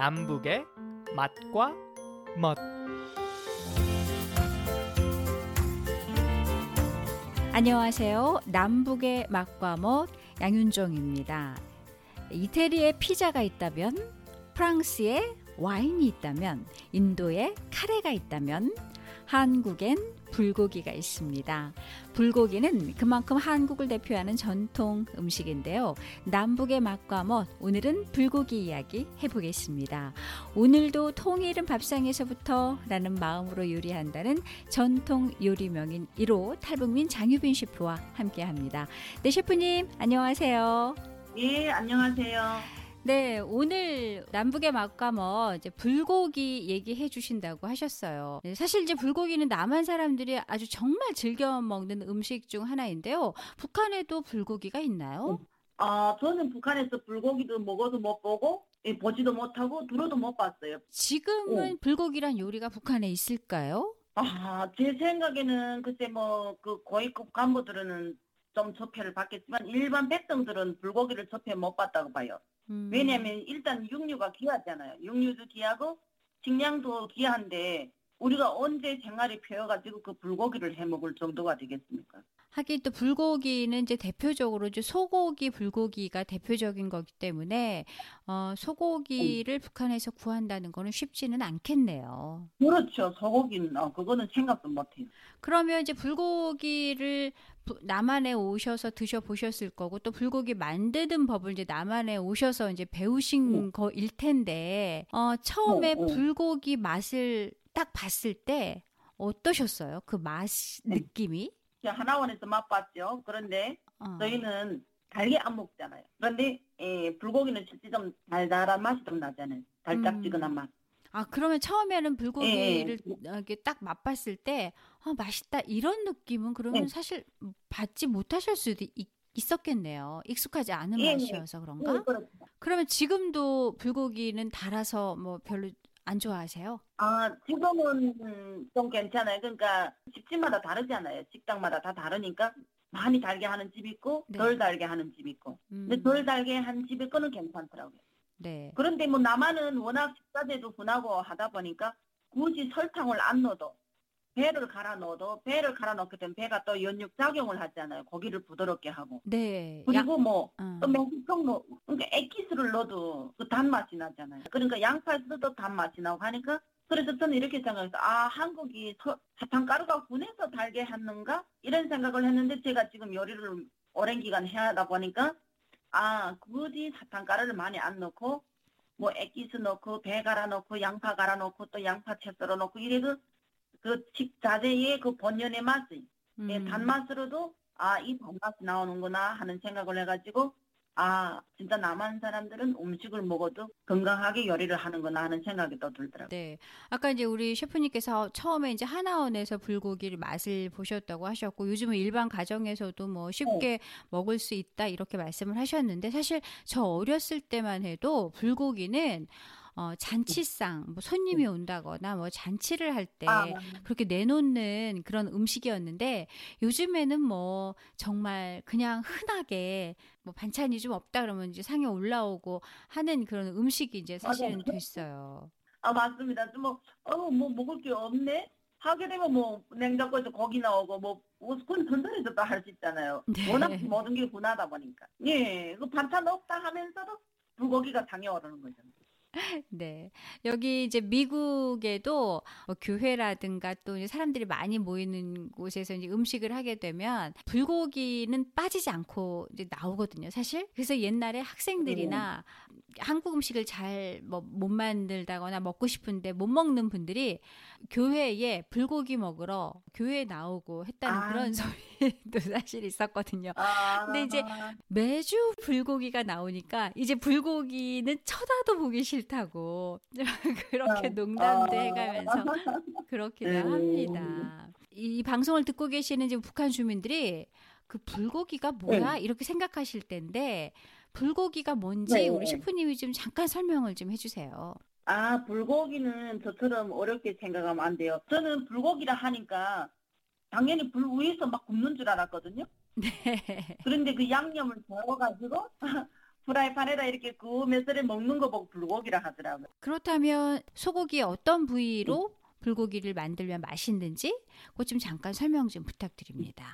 남북의 맛과 멋 안녕하세요. 남북의 맛과 멋 양윤정입니다. 이태리에 피자가 있다면, 프랑스에 와인이 있다면, 인도에 카레가 있다면, 한국엔 불고기가 있습니다. 불고기는 그만큼 한국을 대표하는 전통 음식인데요. 남북의 맛과 멋, 오늘은 불고기 이야기 해보겠습니다. 오늘도 통일은 밥상에서부터 라는 마음으로 요리한다는 전통 요리명인 1호 탈북민 장유빈 셰프와 함께 합니다. 네, 셰프님, 안녕하세요. 예, 안녕하세요. 네, 오늘 남북의 맛과 뭐 이제 불고기 얘기해 주신다고 하셨어요. 네, 사실 이제 불고기는 남한 사람들이 아주 정말 즐겨 먹는 음식 중 하나인데요. 북한에도 불고기가 있나요? 아, 저는 북한에서 불고기도 먹어도 못 보고, 예, 보지도 못하고, 들어도 못 봤어요. 지금은 불고기란 요리가 북한에 있을까요? 아, 제 생각에는 글쎄 뭐, 그 고위급 간부들은 좀 접해를 받겠지만, 일반 백성들은 불고기를 접해 못 봤다고 봐요. 음. 왜냐면 일단 육류가 귀하잖아요. 육류도 귀하고, 식량도 귀한데, 우리가 언제 생활이 펴가지고 그 불고기를 해 먹을 정도가 되겠습니까? 하긴 또 불고기는 이제 대표적으로 이제 소고기 불고기가 대표적인 거기 때문에 어, 소고기를 북한에서 구한다는 거는 쉽지는 않겠네요. 그렇죠. 소고기는, 어, 그거는 생각도 못해요. 그러면 이제 불고기를 부- 남한에 오셔서 드셔 보셨을 거고 또 불고기 만드는 법을 이제 남한에 오셔서 이제 배우신 네. 거일 텐데 어, 처음에 네, 네. 불고기 맛을 딱 봤을 때 어떠셨어요? 그맛 네. 느낌이? 하나원에서 맛봤죠. 그런데 어. 저희는 달게 안 먹잖아요. 그런데 예, 불고기는 실제 좀 달달한 맛이 좀 나잖아요. 달짝지근한 음. 맛. 아, 그러면 처음에는 불고기를 예, 어, 이렇게 딱 맛봤을 때, 아, 맛있다. 이런 느낌은 그러면 네. 사실 받지 못하실 수도 있, 있었겠네요. 익숙하지 않은 예, 예. 맛이어서 그런가? 예. 그러면 지금도 불고기는 달아서 뭐 별로 안 좋아하세요? 아, 지금은 음, 좀 괜찮아요. 그러니까 집집마다 다르잖아요. 식당마다 다 다르니까 많이 달게 하는 집 있고 네. 덜 달게 하는 집 있고. 음, 근데 덜 달게 한 집의 거는 괜찮더라고요. 네. 그런데 뭐 남한은 워낙 식자재도 분하고 하다 보니까 굳이 설탕을 안 넣어도 배를 갈아 넣어도 배를 갈아 넣게 되면 배가 또 연육 작용을 하잖아요. 고기를 부드럽게 하고. 네. 그리고 뭐. 또 매실청 뭐 그러니까 액기스를 넣어도 그 단맛이 나잖아요. 그러니까 양파를 넣어도 단맛이 나고 하니까 그래서 저는 이렇게 생각해서 아 한국이 서- 사탕가루가 분해서 달게 하는가 이런 생각을 했는데 제가 지금 요리를 오랜 기간 해야 하다 보니까 아 굳이 사탕가루를 많이 안 넣고 뭐 액기스 넣고 배 갈아 넣고 양파 갈아 넣고 또 양파채 썰어 넣고 이래도 그 식자재의 그 본연의 맛이 예, 음. 단맛으로도 아, 이 단맛이 나오는구나 하는 생각을 해가지고 아, 진짜 남한 사람들은 음식을 먹어도 건강하게 요리를 하는구나 하는 생각이 또 들더라고요. 네. 아까 이제 우리 셰프님께서 처음에 이제 하나원에서 불고기를 맛을 보셨다고 하셨고 요즘은 일반 가정에서도 뭐 쉽게 먹을 수 있다 이렇게 말씀을 하셨는데 사실 저 어렸을 때만 해도 불고기는 어, 잔치상 뭐 손님이 온다거나 뭐 잔치를 할때 아, 그렇게 내놓는 그런 음식이었는데 요즘에는 뭐 정말 그냥 흔하게 뭐 반찬이 좀 없다 그러면 이제 상에 올라오고 하는 그런 음식이 이제 사실은 맞아요. 됐어요. 아, 맞습니다. 좀 뭐, 어, 뭐 먹을 게 없네? 하게 되면 뭐 냉장고에서 고기 나오고 뭐, 뭐 그건 전전에서도 할수 있잖아요. 네. 워낙 모든 게 분하다 보니까. 예, 그 반찬 없다 하면서도 불고기가 당해 오르는 거죠. 네. 여기 이제 미국에도 뭐 교회라든가 또 사람들이 많이 모이는 곳에서 이제 음식을 하게 되면 불고기는 빠지지 않고 이제 나오거든요, 사실. 그래서 옛날에 학생들이나 한국 음식을 잘 뭐 못 만들다거나 먹고 싶은데 못 먹는 분들이 교회에 불고기 먹으러 교회에 나오고 했다는 아. 그런 소리도 사실 있었거든요. 아, 근데 이제 매주 불고기가 나오니까 이제 불고기는 쳐다도 보기 싫 다고 그렇게 어, 농담도 어. 해가면서 그렇기도 음. 합니다. 이 방송을 듣고 계시는 지금 북한 주민들이 그 불고기가 뭐야 이렇게 생각하실 텐데 불고기가 뭔지 네. 우리 셰프님이 좀 잠깐 설명을 좀 해주세요. 아, 불고기는 저처럼 어렵게 생각하면 안 돼요. 저는 불고기라 하니까 당연히 불 위에서 막 굽는 줄 알았거든요. 네. 그런데 그 양념을 저어가지고 프라이팬에다 이렇게 구우면서 먹는 거 보고 불고기라 하더라고요. 그렇다면 소고기 어떤 부위로 불고기를 만들면 맛있는지 그것 좀 잠깐 설명 좀 부탁드립니다.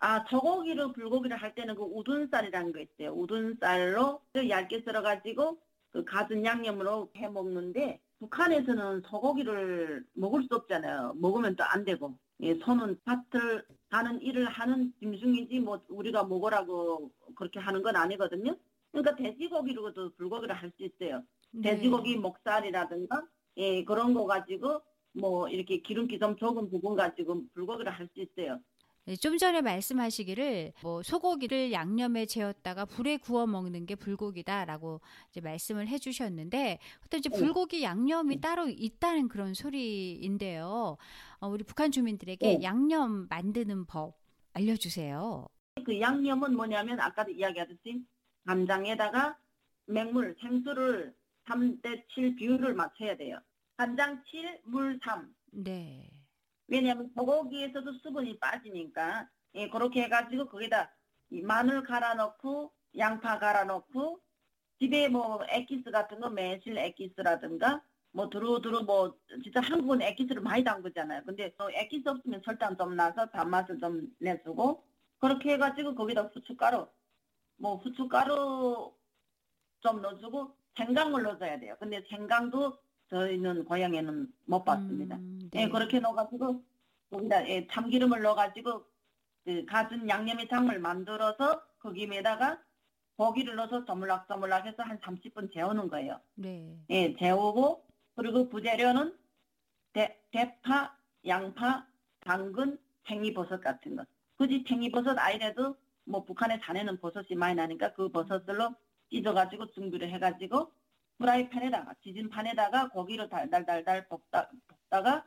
아, 저고기로 불고기를 할 때는 그 우둔살이라는 거 있어요. 우둔살로 얇게 썰어가지고 그 가진 양념으로 해 먹는데 북한에서는 소고기를 먹을 수 없잖아요. 먹으면 또 안 되고. 예, 손은 밭을 가는 일을 하는 짐승이지 뭐 우리가 먹으라고 그렇게 하는 건 아니거든요. 그러니까 돼지고기로도 불고기를 할 수 있어요. 네. 돼지고기 목살이라든가 예, 그런 거 가지고 뭐 이렇게 기름기 좀 적은 부분 가지고 불고기를 할 수 있어요. 네, 좀 전에 말씀하시기를 뭐 소고기를 양념에 재웠다가 불에 구워 먹는 게 불고기다라고 이제 말씀을 해주셨는데 어떤 이제 네. 불고기 양념이 따로 있다는 그런 소리인데요. 어, 우리 북한 주민들에게 네. 양념 만드는 법 알려주세요. 그 양념은 뭐냐면 아까도 이야기하듯이 간장에다가 맹물, 생수를 3대 7 비율을 맞춰야 돼요. 간장 7, 물 3. 네. 왜냐하면 소고기에서도 수분이 빠지니까 예, 그렇게 해가지고 거기다 이 마늘 갈아 넣고 양파 갈아 넣고 집에 뭐 액기스 같은 거 매실 액기스라든가 뭐 두루두루 뭐 진짜 한국은 액기스를 많이 담그잖아요. 근데 또 액기스 없으면 설탕 좀 나서 단맛을 좀 내주고 그렇게 해가지고 거기다 후춧가루 뭐 후춧가루 좀 넣어주고 생강을 넣어줘야 돼요. 근데 생강도 저희는 고향에는 못 봤습니다. 음, 예, 그렇게 넣어가지고 거기다 예, 참기름을 넣어가지고 그 가진 양념의 장을 만들어서 거기에다가 고기를 넣어서 저물락저물락 해서 한 30분 재우는 거예요. 네. 예, 재우고 그리고 부재료는 대, 대파, 양파, 당근, 팽이버섯 같은 것. 굳이 팽이버섯 아이래도 뭐 북한에 자네는 버섯이 많이 나니까 그 버섯들로 찢어가지고 준비를 해가지고 프라이팬에다가 지진판에다가 고기를 달달달달 볶다, 볶다가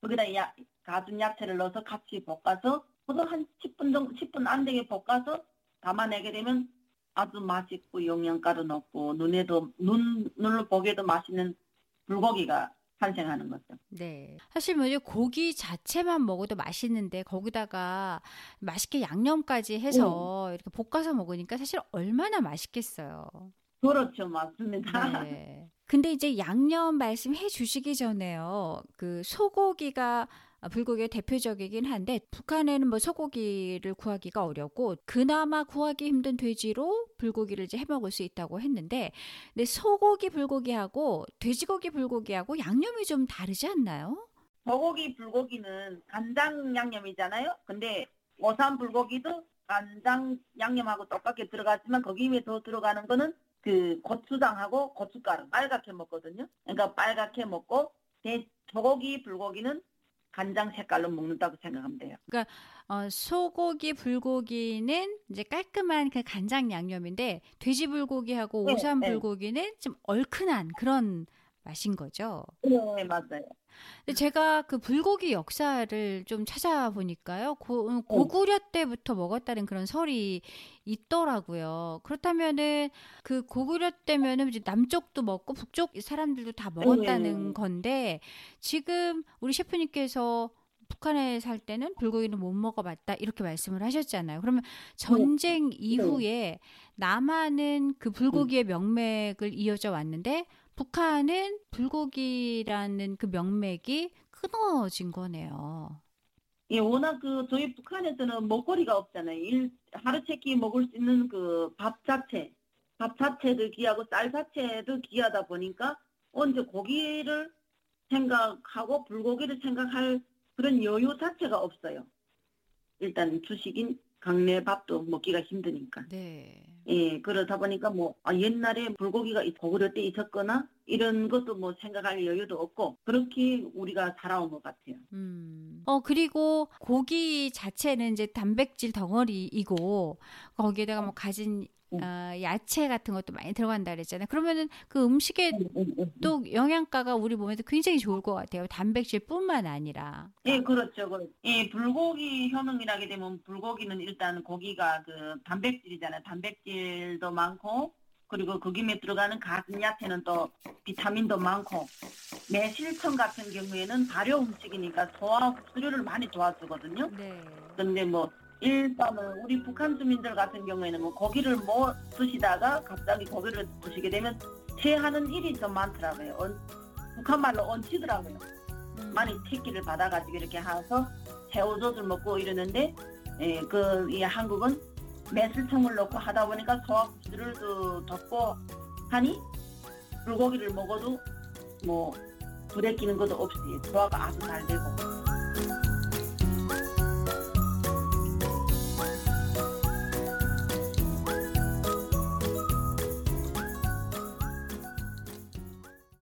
거기다 야, 가진 야채를 넣어서 같이 볶아서 그도 한 10분 정도 10분 안 되게 볶아서 담아내게 되면 아주 맛있고 영양가도 넣고 눈에도 눈 눈으로 보기에도 맛있는 불고기가 탄생하는 거죠. 네. 사실 뭐 이제 고기 자체만 먹어도 맛있는데 거기다가 맛있게 양념까지 해서 이렇게 볶아서 먹으니까 사실 얼마나 맛있겠어요. 그렇죠, 맞습니다. 네. 근데 이제 양념 말씀해 주시기 전에요. 그 소고기가 불고기의 대표적이긴 한데 북한에는 뭐 소고기를 구하기가 어렵고 그나마 구하기 힘든 돼지로 불고기를 이제 해 먹을 수 있다고 했는데 근데 소고기 불고기하고 돼지고기 불고기하고 양념이 좀 다르지 않나요? 소고기 불고기는 간장 양념이잖아요. 근데 오삼 불고기도 간장 양념하고 똑같게 들어가지만 거기 위에 더 들어가는 거는 그 고추장하고 고춧가루 빨갛게 먹거든요. 그러니까 빨갛게 먹고 대, 소고기 불고기는 간장 색깔로 먹는다고 생각하면 돼요. 어, 소고기 불고기는 이제 깔끔한 그 간장 양념인데 돼지 불고기하고 네, 오삼 네. 불고기는 좀 얼큰한 그런 맛인 거죠. 네, 맞아요. 근데 제가 그 불고기 역사를 좀 찾아보니까요. 고, 음, 고구려 때부터 먹었다는 그런 설이 있더라고요. 그렇다면은 그 고구려 때면은 이제 남쪽도 먹고 북쪽 사람들도 다 먹었다는 네. 건데 지금 우리 셰프님께서 북한에 살 때는 불고기는 못 먹어봤다 이렇게 말씀을 하셨잖아요. 그러면 전쟁 이후에 남한은 그 불고기의 명맥을 이어져 왔는데 북한은 불고기라는 그 명맥이 끊어진 거네요. 예, 워낙 그 저희 북한에서는 먹거리가 없잖아요. 일, 하루 세끼 먹을 수 있는 그 밥 자체, 밥 자체도 귀하고 쌀 자체도 귀하다 보니까 언제 고기를 생각하고 불고기를 생각할 그런 여유 자체가 없어요. 일단 주식인 강내 밥도 먹기가 힘드니까. 네. 예, 그러다 보니까 뭐, 아, 옛날에 불고기가 이- 고구려 때 있었거나, 이런 것도 뭐 생각할 여유도 없고, 그렇게 우리가 살아온 것 같아요. 음. 어, 그리고 고기 자체는 이제 단백질 덩어리이고, 거기에다가 뭐 가진 음. 어, 야채 같은 것도 많이 들어간다 그랬잖아요. 그러면은 그 음식에. 또 영양가가 우리 몸에도 굉장히 좋을 것 같아요. 단백질뿐만 아니라. 예, 그렇죠. 그렇죠. 예, 불고기 효능이라게 되면 불고기는 일단 고기가 그 단백질이잖아요. 단백질도 많고, 그리고 그 김에 들어가는 가진 야채는 또 비타민도 많고, 매실청 같은 경우에는 발효 음식이니까 소화 흡수율을 많이 도와주거든요. 네. 근데 뭐 일단은 우리 북한 주민들 같은 경우에는 뭐 고기를 못 드시다가 갑자기 고기를 드시게 되면 체하는 일이 좀 많더라고요. 언- 북한 말로 얹히더라고요. 많이 택기를 받아가지고 이렇게 해서 새우젓을 먹고 이러는데 예, 그, 이 한국은 매실청을 넣고 하다 보니까 소화구들을 덮고 하니 불고기를 먹어도 뭐 부대끼는 것도 없이 소화가 아주 잘 되고